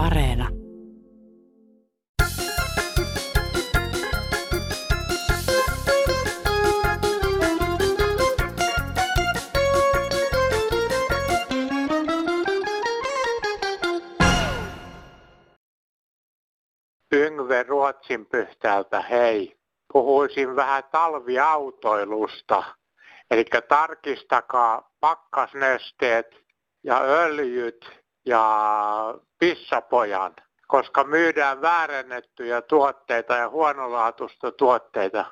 Areena. Yngve Ruotsin pyhtäältä, hei. Puhuisin vähän talviautoilusta. Eli tarkistakaa pakkasnesteet ja öljyt ja pissapojan, koska myydään väärennettyjä tuotteita ja huonolaatuista tuotteita.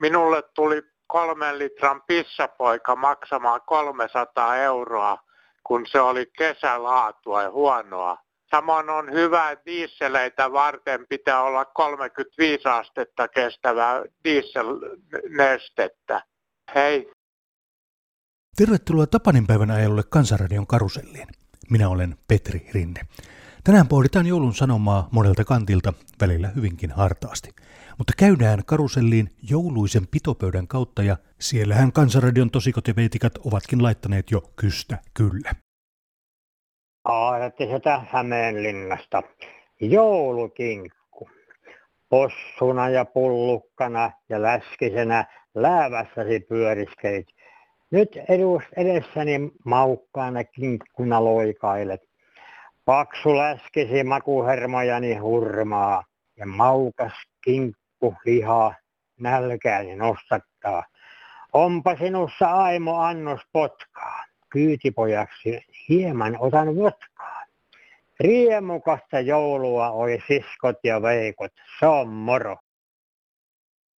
Minulle tuli kolmen litran pissapoika maksamaan 300 euroa, kun se oli kesälaatua ja huonoa. Samoin on hyvä, että dieseleitä varten pitää olla 35 astetta kestävää dieselnestettä. Hei. Tervetuloa Tapaninpäivän ajalle Kansanradion karuselliin. Minä olen Petri Rinne. Tänään pohditaan joulun sanomaa monelta kantilta, välillä hyvinkin hartaasti. Mutta käydään karuselliin jouluisen pitopöydän kautta ja siellähän Kansanradion tosikot ja veitikat ovatkin laittaneet jo kystä kyllä. Aaratti sitä Hämeenlinnasta. Joulukinkku. Possuna ja pullukkana ja läskisenä läävässäsi pyöriskelit. Nyt edessäni maukkaana kinkkuna loikailet. Paksu läskisi makuhermojani hurmaa ja maukas kinkku liha nälkääni nostattaa. Onpa sinussa aimo annos potkaa kyytipojaksi hieman otan votkaa. Riemukasta joulua oi siskot ja veikot, se on moro.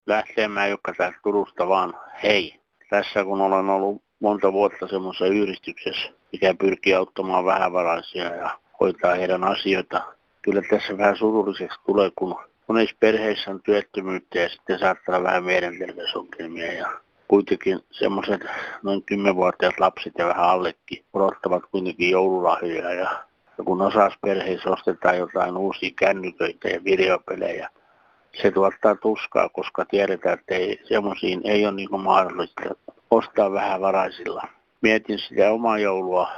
Lähtemään joka tästä Turusta vaan, hei. Tässä kun olen ollut monta vuotta semmoisessa yhdistyksessä, mikä pyrkii auttamaan vähävaraisia ja hoitaa heidän asioita. Kyllä tässä vähän surulliseksi tulee, kun monissa perheissä on työttömyyttä ja sitten saattaa olla vähän mielenterveysongelmia ja kuitenkin semmoiset noin 10-vuotiaat lapset ja vähän allekin odottavat kuitenkin joululahjoja ja, ja kun osassa perheissä ostetaan jotain uusia kännyköitä ja videopelejä, se tuottaa tuskaa, koska tiedetään, että ei, semmoisiin ei ole niin mahdollista ostaa vähän varaisilla. Mietin sitä omaa joulua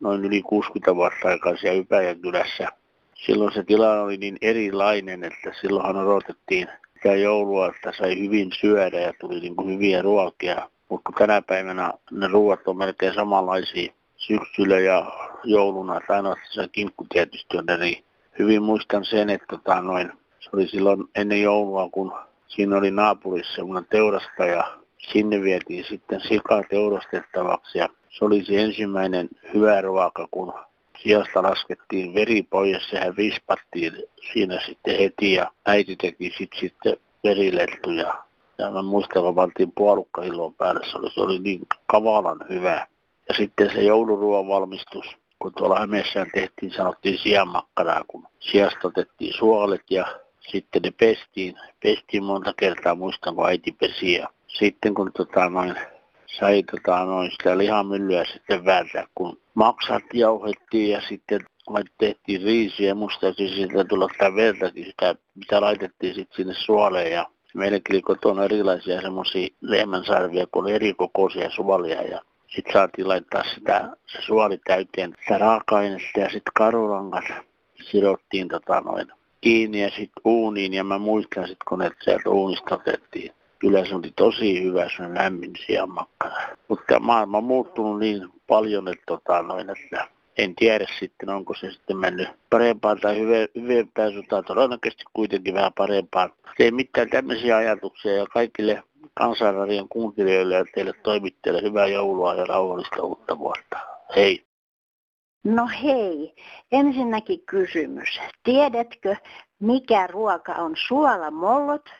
noin yli 60 vuotta aikaisia Ypäjän kylässä. Silloin se tilanne oli niin erilainen, että silloinhan odotettiin sitä joulua, että sai hyvin syödä ja tuli niin kuin hyviä ruokia. Mutta tänä päivänä ne ruoat on melkein samanlaisia syksyllä ja jouluna, tai ainoastaan kinkku tietysti on eri. Hyvin muistan sen, että tota, noin, se oli silloin ennen joulua, kun siinä oli naapurissa semmoinen teurastaja. Sinne vietiin sitten sikaa teurastettavaksi ja se oli se ensimmäinen hyvä ruoka, kun sijasta laskettiin veri pois, sehän vispattiin siinä sitten heti ja äiti teki sit, sitten verilettuja. Ja mä muistan, kun pantiin puolukkahilloon päälle, se oli, se oli niin kavalan hyvä. Ja sitten se jouluruoan valmistus, kun tuolla Hämeessään tehtiin, sanottiin sianmakkaraa, kun sijasta otettiin suolet ja sitten ne pestiin. Pestiin monta kertaa, muistan kun äiti pesi. Ja sitten kun tota, noin, sai tota, noin sitä lihamyllyä sitten vääntää, kun maksat jauhettiin ja sitten tehtiin riisiä. Musta siitä tulla sitä vertakin, sitä, mitä laitettiin sitten sinne suoleen. Ja meilläkin oli kotona erilaisia semmoisia lehmänsarvia, kun oli eri kokoisia suolia. Ja sitten saatiin laittaa sitä, se suoli täyteen sitä raaka-ainetta ja sitten karulangat sidottiin tota noin kiinni ja sitten uuniin. Ja mä muistan sitten, kun ne sieltä uunista otettiin kyllä se oli tosi hyvä se lämmin sianmakkara. Mutta maailma on muuttunut niin paljon, että, tota, noin, että en tiedä sitten, onko se sitten mennyt parempaan tai hyvempään suuntaan. Todennäköisesti kuitenkin vähän parempaan. Ei mitään tämmöisiä ajatuksia ja kaikille kansanradion kuuntelijoille ja teille toimittajille hyvää joulua ja rauhallista uutta vuotta. Hei! No hei, ensinnäkin kysymys. Tiedätkö, mikä ruoka on suolamollot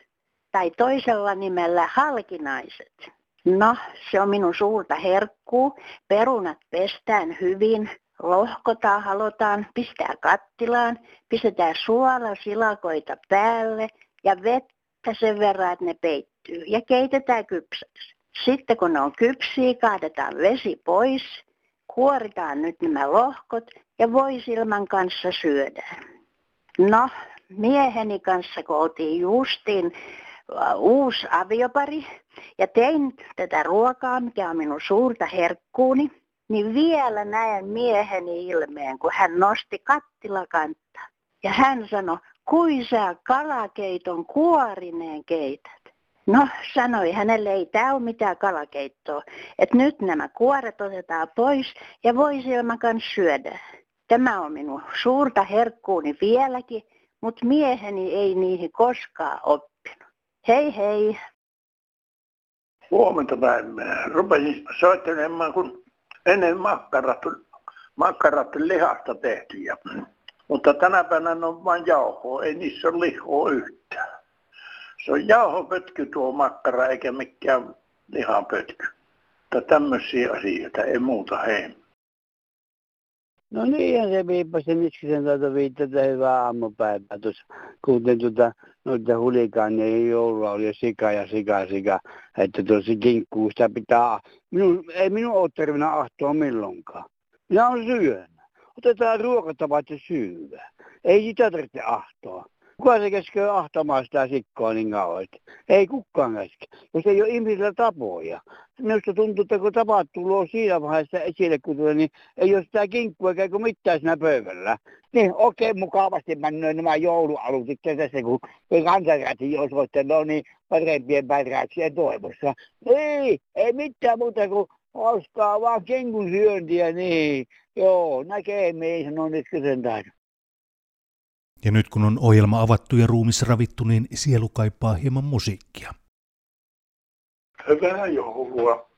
tai toisella nimellä halkinaiset. No, se on minun suurta herkkuu. Perunat pestään hyvin, lohkotaan, halotaan, pistää kattilaan, pistetään suolasilakoita päälle ja vettä sen verran, että ne peittyy ja keitetään kypsäksi. Sitten kun ne on kypsiä, kaadetaan vesi pois, kuoritaan nyt nämä lohkot ja voisilman kanssa syödään. No, mieheni kanssa kun oltiin justiin uusi aviopari ja tein tätä ruokaa, mikä on minun suurta herkkuuni, niin vielä näen mieheni ilmeen, kun hän nosti kattilakantta Ja hän sanoi, kui sä kalakeiton kuorineen keität. No, sanoi hänelle, ei tämä ole mitään kalakeittoa. Että nyt nämä kuoret otetaan pois ja voisilman kanssa syödä. Tämä on minun suurta herkkuuni vieläkin, mutta mieheni ei niihin koskaan oppinut. Hei hei! Huomenta päivää. Rupesin soittelemaan, kun ennen makkarat, makkarat lihasta tehtiin. Mutta tänä päivänä on vain jauhoa, ei niissä ole lihoa yhtään. Se on jauhopötky tuo makkara eikä mikään lihapötky. Mutta tämmöisiä asioita, ei muuta hei. No niin, se viippasi sen tuota viittata hyvää aamupäivää tuossa. Kuten tuota, noita niin joulua oli sika ja sika sika. Että tuossa kinkkuu sitä pitää, minun, ei minun ole terveenä ahtoa milloinkaan. Minä olen syönyt. Otetaan ruokatavat ja syödä. Ei sitä tarvitse ahtoa. Kuka se keskee ahtamaan sitä sikkoa niin kauan? Ei kukaan keske, jos ei ole ihmisillä tapoja. Minusta tuntuu, että kun tapat tulee siinä vaiheessa esille, kun tulee, niin ei ole sitä kinkkua eikä mitään siinä pöydällä. Niin okei, okay, mukavasti mennään nämä joulualutit tässä, kun kansanräti osoittanut niin parempien päräyksien toivossa. Ei, ei mitään muuta kuin hauskaa vaan kenkun syöntiä, niin joo, näkee meihin on nyt sen taidon. Ja nyt kun on ohjelma avattu ja ruumis ravittu, niin sielu kaipaa hieman musiikkia. Hyvää joulua.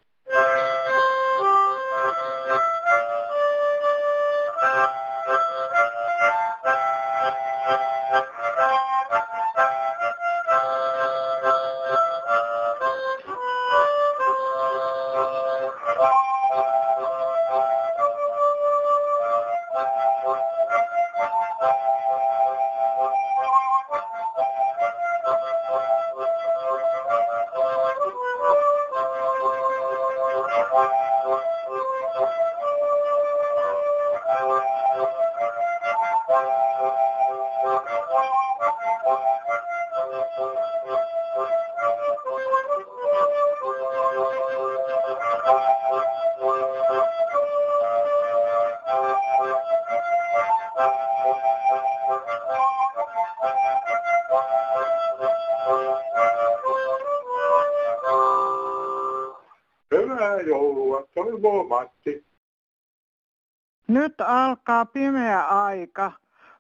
Nyt alkaa pimeä aika.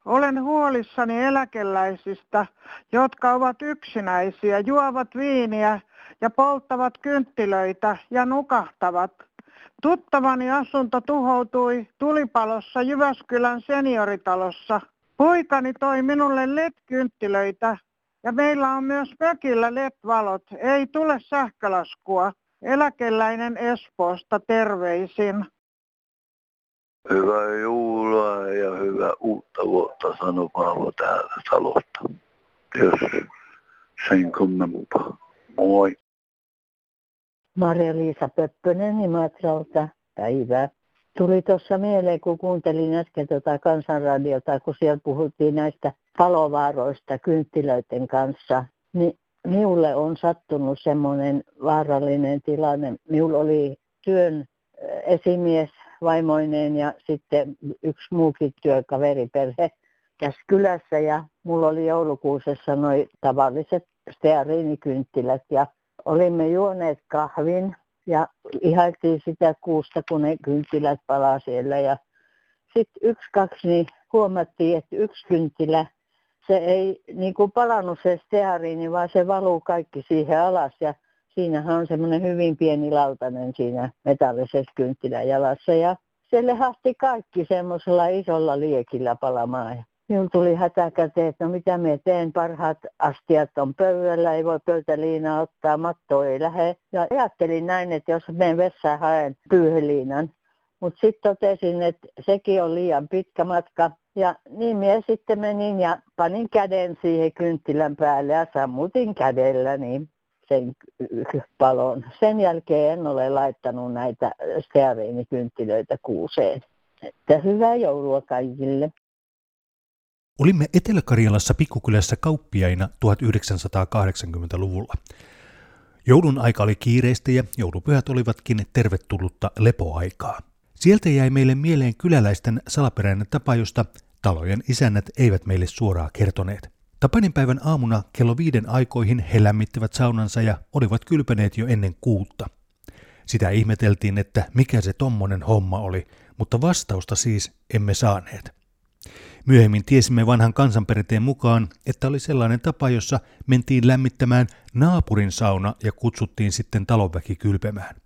Olen huolissani eläkeläisistä, jotka ovat yksinäisiä, juovat viiniä ja polttavat kynttilöitä ja nukahtavat. Tuttavani asunto tuhoutui tulipalossa Jyväskylän senioritalossa. Poikani toi minulle LED-kynttilöitä ja meillä on myös mökillä LED-valot. Ei tule sähkölaskua. Eläkeläinen Espoosta terveisin. Hyvää juulaa ja hyvää uutta vuotta, sanoo Paavo täältä talosta. Jos sen kummempaa. Moi. Maria-Liisa Pöppönen Imatralta. Päivää. Tuli tuossa mieleen, kun kuuntelin äsken tuota kansanradiota, kun siellä puhuttiin näistä palovaaroista kynttilöiden kanssa, niin minulle on sattunut semmoinen vaarallinen tilanne. Minulla oli työn esimies vaimoineen ja sitten yksi muukin työkaveriperhe tässä kylässä ja mulla oli joulukuusessa noin tavalliset steariinikynttilät ja olimme juoneet kahvin ja ihailtiin sitä kuusta, kun ne kynttilät palaa siellä ja sitten yksi, kaksi, niin huomattiin, että yksi kynttilä, se ei niin kuin palannut se steariini, vaan se valuu kaikki siihen alas ja siinähän on semmoinen hyvin pieni lautanen siinä metallisessa kynttiläjalassa ja se lehahti kaikki semmoisella isolla liekillä palamaan. Minulla tuli hätäkäteen, että no mitä me teen, parhaat astiat on pöydällä, ei voi pöytäliinaa ottaa, matto ei lähde. Ja ajattelin näin, että jos menen vessaan haen pyyheliinan. Mutta sitten totesin, että sekin on liian pitkä matka. Ja niin minä sitten menin ja panin käden siihen kynttilän päälle ja sammutin kädellä, niin sen palon. Sen jälkeen en ole laittanut näitä steariinikynttilöitä kuuseen. Että hyvää joulua kaikille. Olimme Etelä-Karjalassa pikkukylässä kauppiaina 1980-luvulla. Joulun aika oli kiireistä ja joulupyhät olivatkin tervetullutta lepoaikaa. Sieltä jäi meille mieleen kyläläisten salaperäinen tapa, josta Talojen isännät eivät meille suoraan kertoneet. Tapaninpäivän aamuna kello viiden aikoihin he lämmittivät saunansa ja olivat kylpeneet jo ennen kuutta. Sitä ihmeteltiin, että mikä se tommonen homma oli, mutta vastausta siis emme saaneet. Myöhemmin tiesimme vanhan kansanperinteen mukaan, että oli sellainen tapa, jossa mentiin lämmittämään naapurin sauna ja kutsuttiin sitten talonväki kylpemään.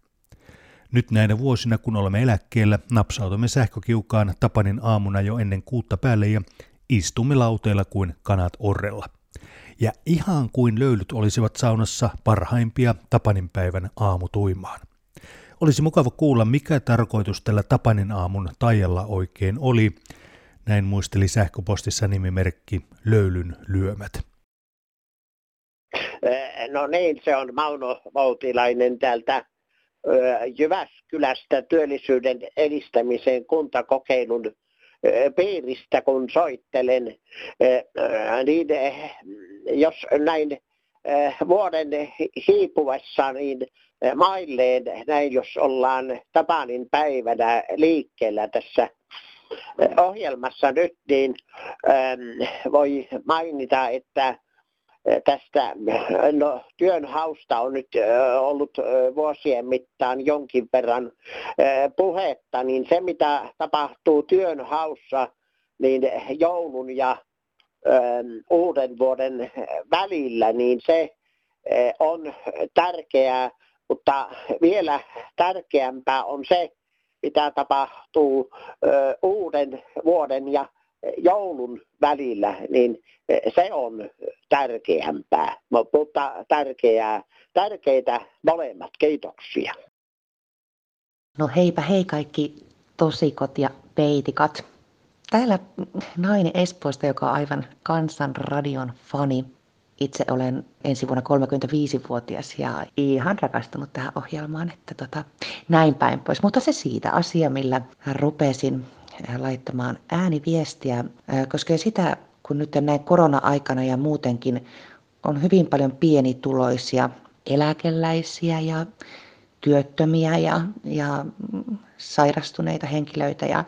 Nyt näinä vuosina, kun olemme eläkkeellä, napsautamme sähkökiukaan Tapanin aamuna jo ennen kuutta päälle ja istumme lauteilla kuin kanat orrella. Ja ihan kuin löylyt olisivat saunassa parhaimpia Tapanin päivän aamutuimaan. Olisi mukava kuulla, mikä tarkoitus tällä Tapanin aamun tajalla oikein oli. Näin muisteli sähköpostissa nimimerkki Löylyn lyömät. No niin, se on Mauno Voutilainen täältä Jyväskylästä työllisyyden edistämisen kuntakokeilun piiristä, kun soittelen, niin jos näin vuoden hiipuessa niin mailleen, näin jos ollaan Tapanin päivänä liikkeellä tässä ohjelmassa nyt, niin voi mainita, että tästä no, työnhausta on nyt ollut vuosien mittaan jonkin verran puhetta, niin se mitä tapahtuu työnhaussa, niin joulun ja uuden vuoden välillä, niin se on tärkeää, mutta vielä tärkeämpää on se, mitä tapahtuu uuden vuoden ja joulun välillä, niin se on tärkeämpää, mutta tärkeää, tärkeitä molemmat. Kiitoksia. No heipä hei kaikki tosikot ja peitikat. Täällä nainen Espoosta, joka on aivan kansanradion fani. Itse olen ensi vuonna 35-vuotias ja ihan rakastunut tähän ohjelmaan, että tota, näin päin pois. Mutta se siitä asia, millä rupesin laittamaan ääniviestiä, koskee sitä, kun nyt näin korona-aikana ja muutenkin on hyvin paljon pienituloisia eläkeläisiä ja työttömiä ja, ja sairastuneita henkilöitä ja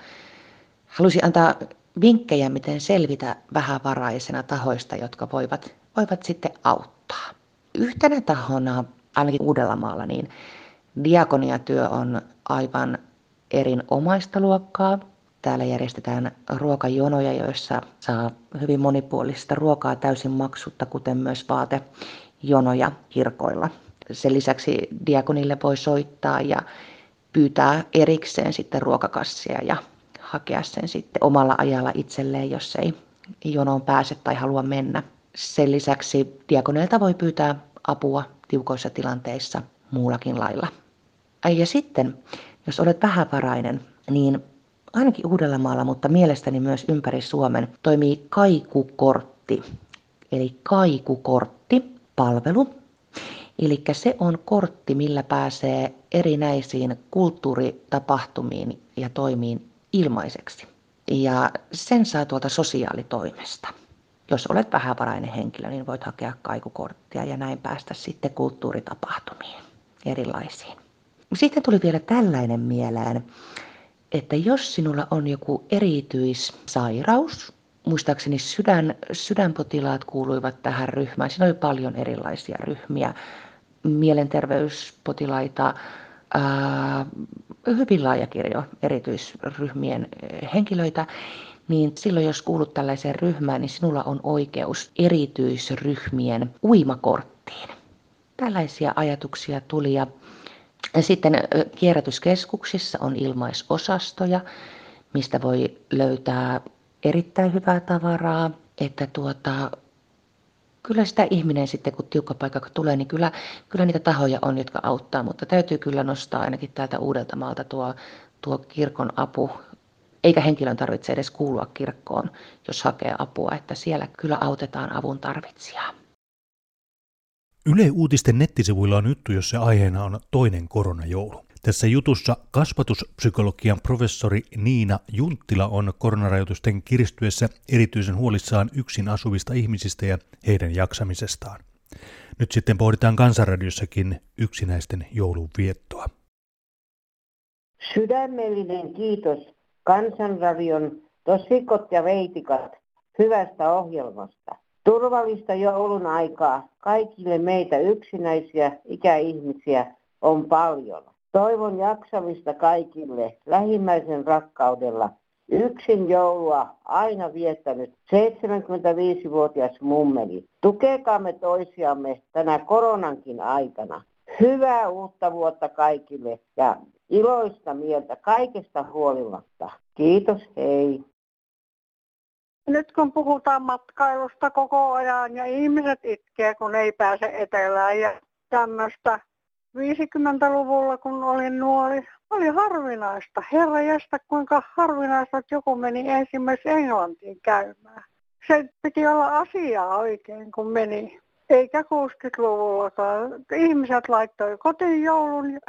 halusin antaa vinkkejä, miten selvitä vähävaraisena tahoista, jotka voivat, voivat sitten auttaa. Yhtenä tahona, ainakin Uudellamaalla, niin diakoniatyö on aivan erinomaista luokkaa. Täällä järjestetään ruokajonoja, joissa saa hyvin monipuolista ruokaa täysin maksutta, kuten myös vaatejonoja kirkoilla. Sen lisäksi diakonille voi soittaa ja pyytää erikseen sitten ruokakassia ja hakea sen sitten omalla ajalla itselleen, jos ei jonoon pääse tai halua mennä. Sen lisäksi diakoneilta voi pyytää apua tiukoissa tilanteissa muullakin lailla. Ja sitten, jos olet vähävarainen, niin ainakin Uudellamaalla, mutta mielestäni myös ympäri Suomen, toimii kaikukortti. Eli kaikukortti, palvelu. Eli se on kortti, millä pääsee erinäisiin kulttuuritapahtumiin ja toimiin ilmaiseksi. Ja sen saa tuolta sosiaalitoimesta. Jos olet vähävarainen henkilö, niin voit hakea kaikukorttia ja näin päästä sitten kulttuuritapahtumiin erilaisiin. Sitten tuli vielä tällainen mieleen, että jos sinulla on joku erityissairaus, muistaakseni sydän, sydänpotilaat kuuluivat tähän ryhmään, siinä oli paljon erilaisia ryhmiä, mielenterveyspotilaita, ää, hyvin laaja kirjo erityisryhmien henkilöitä, niin silloin jos kuulut tällaiseen ryhmään, niin sinulla on oikeus erityisryhmien uimakorttiin. Tällaisia ajatuksia tuli ja sitten kierrätyskeskuksissa on ilmaisosastoja, mistä voi löytää erittäin hyvää tavaraa, että tuota, kyllä sitä ihminen sitten, kun tiukka paikka tulee, niin kyllä, kyllä niitä tahoja on, jotka auttaa, mutta täytyy kyllä nostaa ainakin täältä Uudeltamaalta tuo, tuo kirkon apu. Eikä henkilön tarvitse edes kuulua kirkkoon, jos hakee apua, että siellä kyllä autetaan avun tarvitsijaa. Yle Uutisten nettisivuilla on juttu, jossa aiheena on toinen koronajoulu. Tässä jutussa kasvatuspsykologian professori Niina Junttila on koronarajoitusten kiristyessä erityisen huolissaan yksin asuvista ihmisistä ja heidän jaksamisestaan. Nyt sitten pohditaan Kansanradiossakin yksinäisten joulun viettoa. Sydämellinen kiitos Kansanradion tosikot ja veitikat hyvästä ohjelmasta. Turvallista joulun aikaa kaikille meitä yksinäisiä ikäihmisiä on paljon. Toivon jaksamista kaikille lähimmäisen rakkaudella. Yksin joulua aina viettänyt 75-vuotias mummeli. Tukekaamme toisiamme tänä koronankin aikana. Hyvää uutta vuotta kaikille ja iloista mieltä kaikesta huolimatta. Kiitos, hei. Nyt kun puhutaan matkailusta koko ajan ja ihmiset itkee, kun ei pääse etelään ja tämmöistä. 50-luvulla, kun olin nuori, oli harvinaista. Herra jästä, kuinka harvinaista, että joku meni ensimmäisenä Englantiin käymään. Se piti olla asiaa oikein, kun meni. Eikä 60-luvullakaan. Ihmiset laittoi kotiin joulun,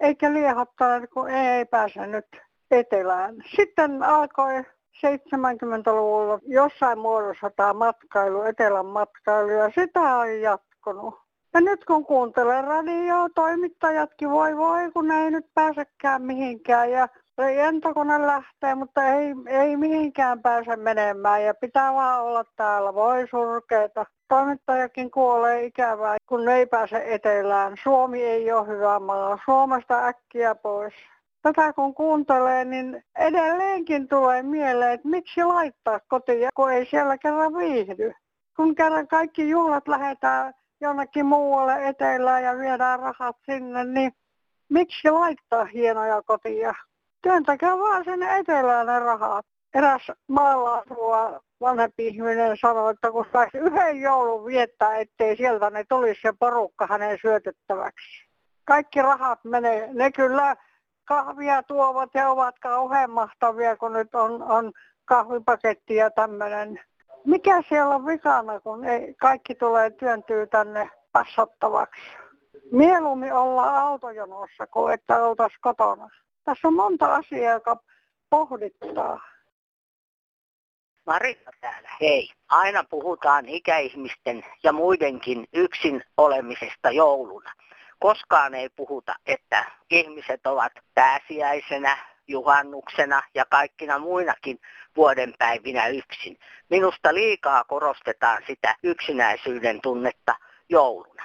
eikä liehottaneet, kun ei pääse nyt etelään. Sitten alkoi 70-luvulla jossain muodossa tämä matkailu, etelän matkailu, ja sitä on jatkunut. Ja nyt kun kuuntelen radioa, toimittajatkin voi voi, kun ei nyt pääsekään mihinkään. Ja lentokone lähtee, mutta ei, ei mihinkään pääse menemään ja pitää vaan olla täällä. Voi surkeita. Toimittajakin kuolee ikävää, kun ei pääse etelään. Suomi ei ole hyvä maa. Suomesta äkkiä pois tätä kun kuuntelee, niin edelleenkin tulee mieleen, että miksi laittaa kotiin, kun ei siellä kerran viihdy. Kun kerran kaikki juhlat lähetään jonnekin muualle etelään ja viedään rahat sinne, niin miksi laittaa hienoja kotia? Työntäkää vaan sinne etelään ne rahat. Eräs maalaasua vanhempi ihminen sanoi, että kun saisi yhden joulun viettää, ettei sieltä ne tulisi se porukka hänen syötettäväksi. Kaikki rahat menee, ne kyllä kahvia tuovat ja ovat kauhean mahtavia, kun nyt on, on kahvipaketti ja tämmöinen. Mikä siellä on vikana, kun ei, kaikki tulee työntyy tänne passattavaksi? Mieluummin olla autojonossa kuin että oltaisiin kotona. Tässä on monta asiaa, joka pohdittaa. Marita täällä, hei. Aina puhutaan ikäihmisten ja muidenkin yksin olemisesta jouluna koskaan ei puhuta, että ihmiset ovat pääsiäisenä, juhannuksena ja kaikkina muinakin vuodenpäivinä yksin. Minusta liikaa korostetaan sitä yksinäisyyden tunnetta jouluna.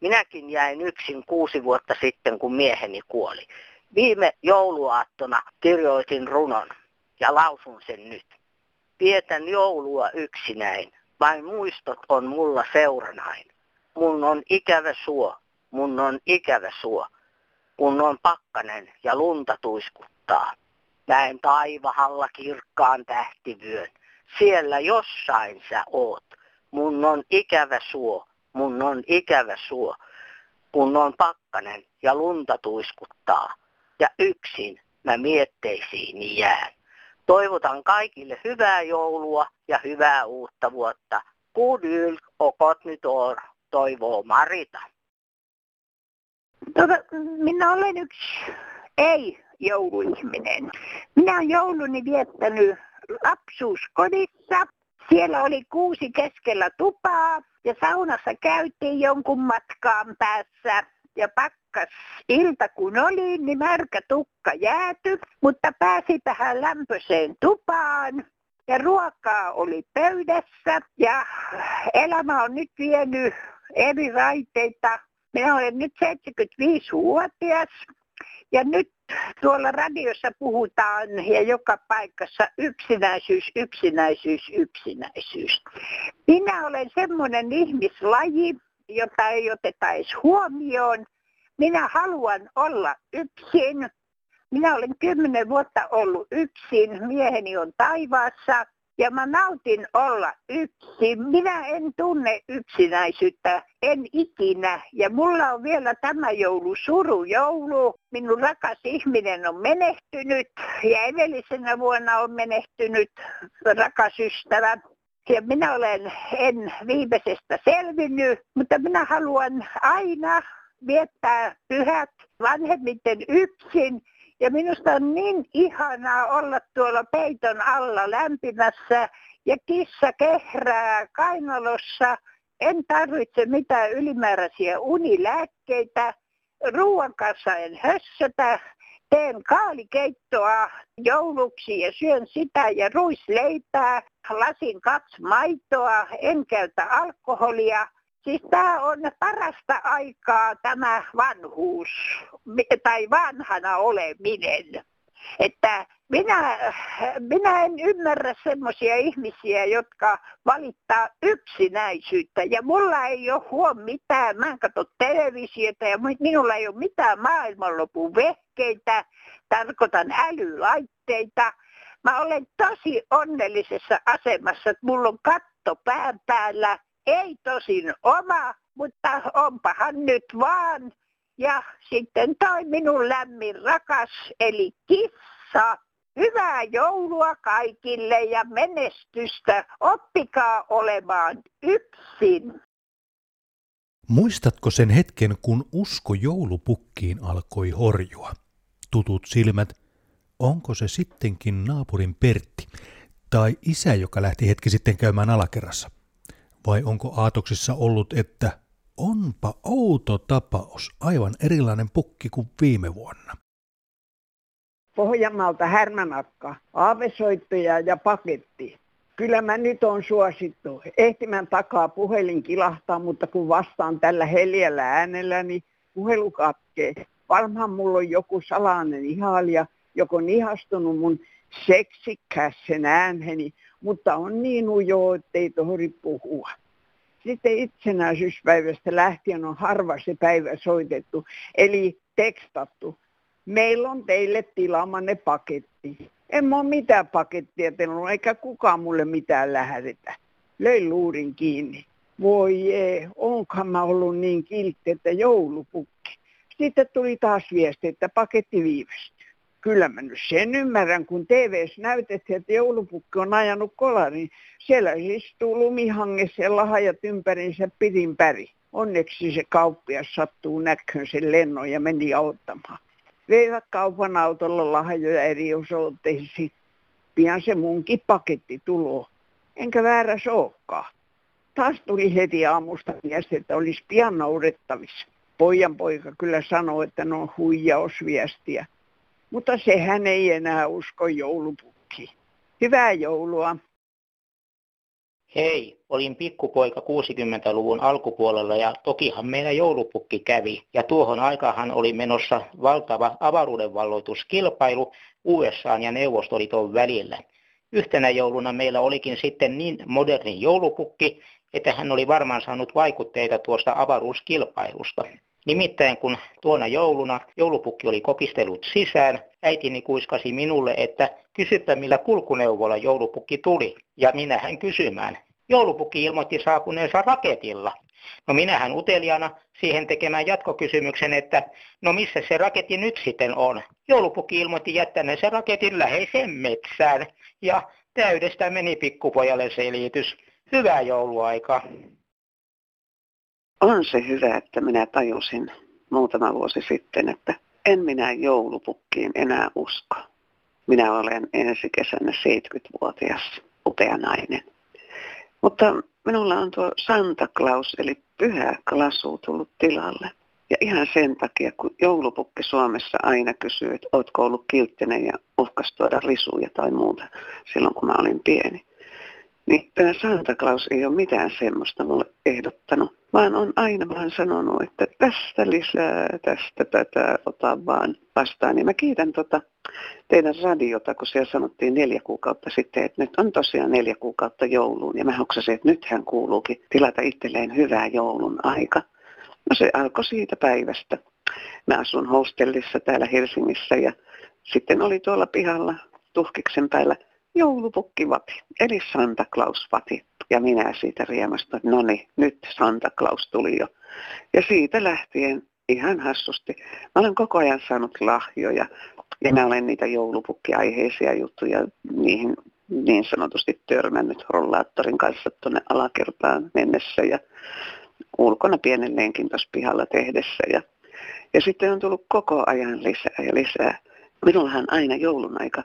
Minäkin jäin yksin kuusi vuotta sitten, kun mieheni kuoli. Viime jouluaattona kirjoitin runon ja lausun sen nyt. Vietän joulua yksinäin, vain muistot on mulla seuranain. Mun on ikävä suo, mun on ikävä suo, kun on pakkanen ja lunta tuiskuttaa. Näen taivahalla kirkkaan tähtivyön. Siellä jossain sä oot. Mun on ikävä suo, mun on ikävä suo, kun on pakkanen ja lunta tuiskuttaa. Ja yksin mä mietteisiin jään. Toivotan kaikille hyvää joulua ja hyvää uutta vuotta. Och gott nytt år, toivoo Marita. Tuota, minä olen yksi ei-jouluihminen. Minä olen jouluni viettänyt lapsuuskodissa. Siellä oli kuusi keskellä tupaa ja saunassa käytiin jonkun matkaan päässä. Ja pakkas ilta kun oli, niin märkä tukka jääty, mutta pääsi tähän lämpöiseen tupaan. Ja ruokaa oli pöydässä ja elämä on nyt vienyt eri raiteita minä olen nyt 75-vuotias ja nyt tuolla radiossa puhutaan ja joka paikassa yksinäisyys, yksinäisyys, yksinäisyys. Minä olen semmoinen ihmislaji, jota ei oteta edes huomioon. Minä haluan olla yksin. Minä olen kymmenen vuotta ollut yksin. Mieheni on taivaassa ja mä nautin olla yksin. Minä en tunne yksinäisyyttä, en ikinä. Ja mulla on vielä tämä joulu surujoulu. Minun rakas ihminen on menehtynyt ja edellisenä vuonna on menehtynyt rakas ystävä. Ja minä olen en viimeisestä selvinnyt, mutta minä haluan aina viettää pyhät vanhemmiten yksin ja minusta on niin ihanaa olla tuolla peiton alla lämpimässä ja kissa kehrää kainalossa. En tarvitse mitään ylimääräisiä unilääkkeitä. Ruoan kanssa en hössötä. teen kaalikeittoa jouluksi ja syön sitä ja ruisleipää, lasin kaksi maitoa, en käytä alkoholia. Siis tämä on parasta aikaa tämä vanhuus tai vanhana oleminen. Että minä, minä en ymmärrä semmoisia ihmisiä, jotka valittaa yksinäisyyttä. Ja mulla ei ole huom mitään, mä en katso televisiota ja minulla ei ole mitään maailmanlopun vehkeitä, tarkoitan älylaitteita. Mä olen tosi onnellisessa asemassa, että mulla on katto pään päällä, ei tosin oma, mutta onpahan nyt vaan. Ja sitten toi minun lämmin rakas, eli kissa. Hyvää joulua kaikille ja menestystä. Oppikaa olemaan yksin. Muistatko sen hetken, kun usko joulupukkiin alkoi horjua? Tutut silmät, onko se sittenkin naapurin Pertti tai isä, joka lähti hetki sitten käymään alakerrassa? Vai onko aatoksissa ollut, että onpa outo tapaus, aivan erilainen pukki kuin viime vuonna? Pohjanmaalta härmänakka, aavesoittoja ja paketti. Kyllä mä nyt on suosittu. Ehtimän takaa puhelin kilahtaa, mutta kun vastaan tällä heljällä äänellä, niin puhelu katkee. Varmaan mulla on joku salainen ihailija, joko on ihastunut mun seksikässen ääneni, mutta on niin ujo, ettei tohdi puhua. Sitten itsenäisyyspäivästä lähtien on harva se päivä soitettu, eli tekstattu. Meillä on teille tilaamanne paketti. En mä ole mitään pakettia tehnyt, eikä kukaan mulle mitään lähetetä. Löin luurin kiinni. Voi ei, onkohan mä ollut niin kiltti, että joulupukki. Sitten tuli taas viesti, että paketti viivästyy. Kyllä mä nyt sen ymmärrän, kun TVS näytettiin, että joulupukki on ajanut kolarin. Siellä istuu lumihangessa ja lahajat ympärinsä pidin päri. Onneksi se kauppias sattuu näköön sen lennon ja meni auttamaan veivät kaupan autolla lahjoja eri osoitteisiin. Pian se munkin paketti tulo. Enkä väärä olekaan. Taas tuli heti aamusta viesti, että olisi pian noudettavissa. Pojan poika kyllä sanoi, että ne on huijausviestiä. Mutta sehän ei enää usko joulupukki. Hyvää joulua. Hei, olin pikkupoika 60-luvun alkupuolella ja tokihan meillä joulupukki kävi. Ja tuohon aikahan oli menossa valtava avaruudenvalloituskilpailu USA ja Neuvostoliiton välillä. Yhtenä jouluna meillä olikin sitten niin moderni joulupukki, että hän oli varmaan saanut vaikutteita tuosta avaruuskilpailusta. Nimittäin kun tuona jouluna joulupukki oli kopistellut sisään, äitini kuiskasi minulle, että kysypä millä kulkuneuvolla joulupukki tuli. Ja minähän kysymään. Joulupukki ilmoitti saapuneensa raketilla. No minähän uteliana siihen tekemään jatkokysymyksen, että no missä se raketti nyt sitten on. Joulupukki ilmoitti jättäneensä raketin läheiseen metsään ja täydestä meni pikkupojalle selitys. Hyvää jouluaikaa. On se hyvä, että minä tajusin muutama vuosi sitten, että en minä joulupukkiin enää usko. Minä olen ensi kesänä 70-vuotias upea nainen. Mutta minulla on tuo Santa Claus eli pyhä klasu tullut tilalle. Ja ihan sen takia, kun joulupukki Suomessa aina kysyy, että ootko ollut kilttinen ja uhkas tuoda risuja tai muuta silloin, kun mä olin pieni. Niin tämä Santa Claus ei ole mitään semmoista mulle ehdottanut, vaan on aina vaan sanonut, että tästä lisää, tästä tätä, ota vaan vastaan. Niin mä kiitän tota teidän radiota, kun siellä sanottiin neljä kuukautta sitten, että nyt on tosiaan neljä kuukautta jouluun. Ja mä hoksasin, että nythän kuuluukin tilata itselleen hyvää joulun aika. No se alkoi siitä päivästä. Mä asun hostellissa täällä Helsingissä ja sitten oli tuolla pihalla tuhkiksen päällä joulupukkivati, eli Santa Claus vati. Ja minä siitä riemastuin, että no niin, nyt Santa Claus tuli jo. Ja siitä lähtien ihan hassusti. Mä olen koko ajan saanut lahjoja ja mä olen niitä joulupukkiaiheisia juttuja niihin niin sanotusti törmännyt rollaattorin kanssa tuonne alakertaan mennessä ja ulkona pienen lenkin tuossa pihalla tehdessä. Ja, ja sitten on tullut koko ajan lisää ja lisää. Minullahan aina joulun aika,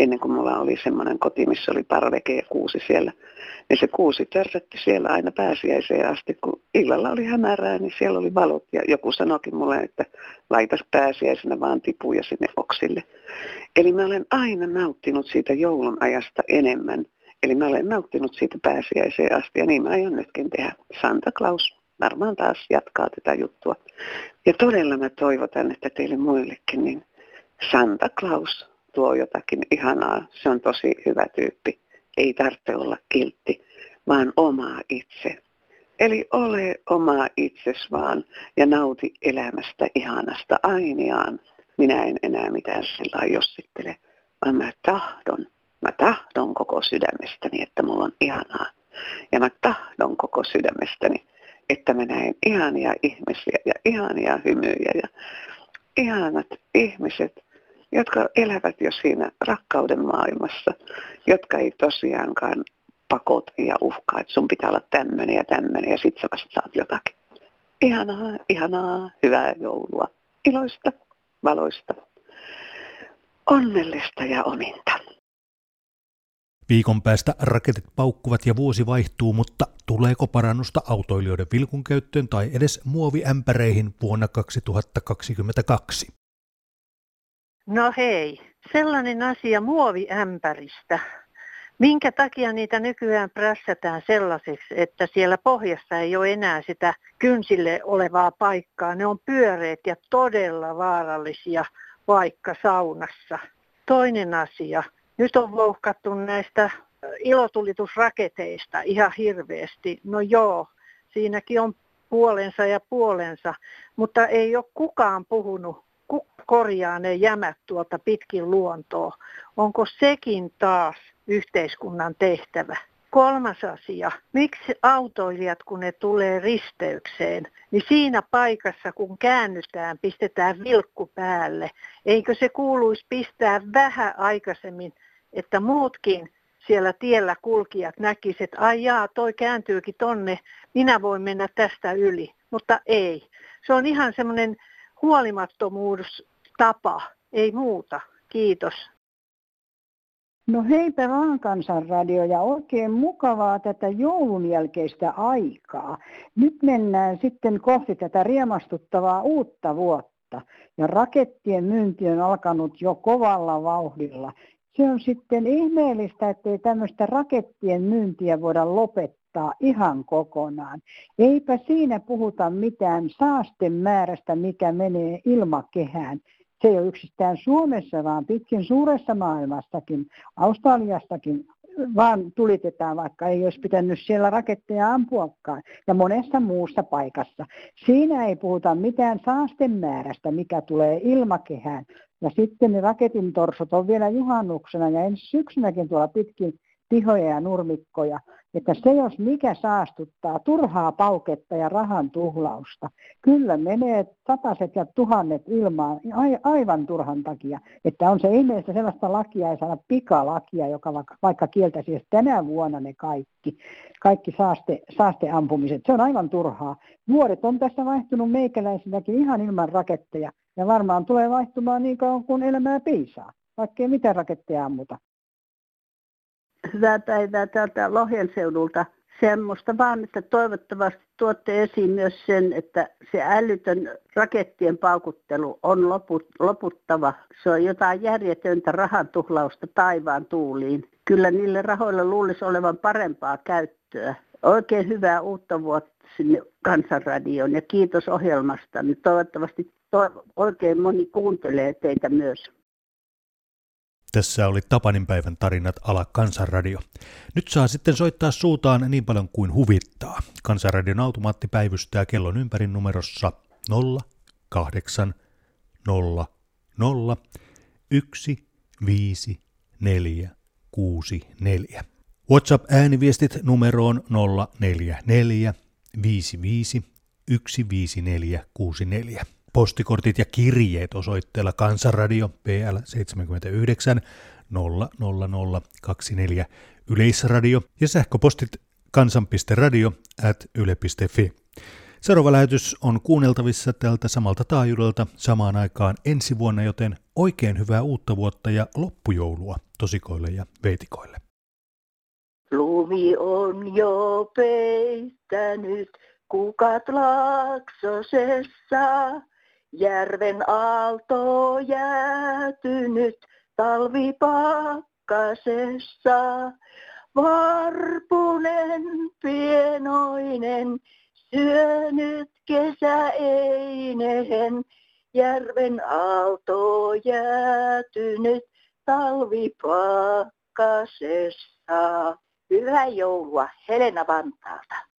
ennen kuin mulla oli semmoinen koti, missä oli parveke ja kuusi siellä, niin se kuusi törsätti siellä aina pääsiäiseen asti, kun illalla oli hämärää, niin siellä oli valot. Ja joku sanoikin mulle, että laita pääsiäisenä vaan tipuja sinne oksille. Eli mä olen aina nauttinut siitä joulun ajasta enemmän. Eli mä olen nauttinut siitä pääsiäiseen asti ja niin mä aion nytkin tehdä. Santa Claus varmaan taas jatkaa tätä juttua. Ja todella mä toivotan, että teille muillekin, niin Santa Claus tuo jotakin ihanaa. Se on tosi hyvä tyyppi. Ei tarvitse olla kiltti, vaan omaa itse. Eli ole oma itses vaan ja nauti elämästä ihanasta ainiaan. Minä en enää mitään sillä jossittele, vaan mä tahdon, mä tahdon koko sydämestäni, että mulla on ihanaa. Ja mä tahdon koko sydämestäni, että mä näen ihania ihmisiä ja ihania hymyjä ja ihanat ihmiset, jotka elävät jo siinä rakkauden maailmassa, jotka ei tosiaankaan pakot ja uhkaa, että sun pitää olla tämmöinen ja tämmöinen ja sit sä vasta saat jotakin. Ihanaa, ihanaa, hyvää joulua, iloista, valoista, onnellista ja ominta. Viikon päästä raketit paukkuvat ja vuosi vaihtuu, mutta tuleeko parannusta autoilijoiden vilkun käyttöön tai edes muoviämpäreihin vuonna 2022? No hei, sellainen asia muoviämpäristä. Minkä takia niitä nykyään prässätään sellaiseksi, että siellä pohjassa ei ole enää sitä kynsille olevaa paikkaa. Ne on pyöreät ja todella vaarallisia vaikka saunassa. Toinen asia, nyt on vouhkattu näistä ilotulitusraketeista ihan hirveästi. No joo, siinäkin on puolensa ja puolensa, mutta ei ole kukaan puhunut korjaa ne jämät tuolta pitkin luontoa. Onko sekin taas yhteiskunnan tehtävä? Kolmas asia, miksi autoilijat, kun ne tulee risteykseen, niin siinä paikassa, kun käännytään, pistetään vilkku päälle. Eikö se kuuluisi pistää vähän aikaisemmin, että muutkin siellä tiellä kulkijat näkisivät, että ai jaa, toi kääntyykin tonne, minä voin mennä tästä yli. Mutta ei. Se on ihan semmoinen huolimattomuus tapa, ei muuta. Kiitos. No heipä vaan kansanradio ja oikein mukavaa tätä joulun jälkeistä aikaa. Nyt mennään sitten kohti tätä riemastuttavaa uutta vuotta ja rakettien myynti on alkanut jo kovalla vauhdilla. Se on sitten ihmeellistä, ettei tämmöistä rakettien myyntiä voida lopettaa ihan kokonaan. Eipä siinä puhuta mitään saasten määrästä, mikä menee ilmakehään se ei ole yksistään Suomessa, vaan pitkin suuressa maailmastakin, Australiastakin, vaan tulitetaan, vaikka ei olisi pitänyt siellä raketteja ampuakaan, ja monessa muussa paikassa. Siinä ei puhuta mitään saasten määrästä, mikä tulee ilmakehään. Ja sitten ne raketin torsot on vielä juhannuksena ja ensi syksynäkin tuolla pitkin pihoja ja nurmikkoja, että se jos mikä saastuttaa turhaa pauketta ja rahan tuhlausta. Kyllä menee sataset ja tuhannet ilmaan aivan turhan takia, että on se ihmeellistä sellaista lakia, ei saada pikalakia, joka vaikka, vaikka kieltäisi tänä vuonna ne kaikki, kaikki saaste, saasteampumiset. Se on aivan turhaa. Vuodet on tässä vaihtunut meikäläisilläkin ihan ilman raketteja ja varmaan tulee vaihtumaan niin kauan kuin elämää piisaa, vaikka ei mitään raketteja ammuta hyvää päivää täältä Lohjan seudulta. Semmoista vaan, että toivottavasti tuotte esiin myös sen, että se älytön rakettien paukuttelu on loput, loputtava. Se on jotain järjetöntä rahan tuhlausta taivaan tuuliin. Kyllä niille rahoille luulisi olevan parempaa käyttöä. Oikein hyvää uutta vuotta sinne Kansanradioon ja kiitos ohjelmasta. Toivottavasti to- oikein moni kuuntelee teitä myös. Tässä oli Tapanin päivän tarinat ala Kansanradio. Nyt saa sitten soittaa suutaan niin paljon kuin huvittaa. Kansanradion automaatti päivystää kellon ympäri numerossa 08 0 0 1 5 4 6 4. WhatsApp-ääniviestit numeroon 044 55 15464 postikortit ja kirjeet osoitteella Kansanradio PL 79 00024 Yleisradio ja sähköpostit kansan.radio at yle.fi. Seuraava lähetys on kuunneltavissa tältä samalta taajuudelta samaan aikaan ensi vuonna, joten oikein hyvää uutta vuotta ja loppujoulua tosikoille ja veitikoille. Lumi on jo peittänyt kukat laaksosessa, järven aalto jäätynyt talvipakkasessa. Varpunen pienoinen syönyt kesäeinehen, järven aalto jäätynyt talvipakkasessa. Hyvää joulua Helena Vantaalta.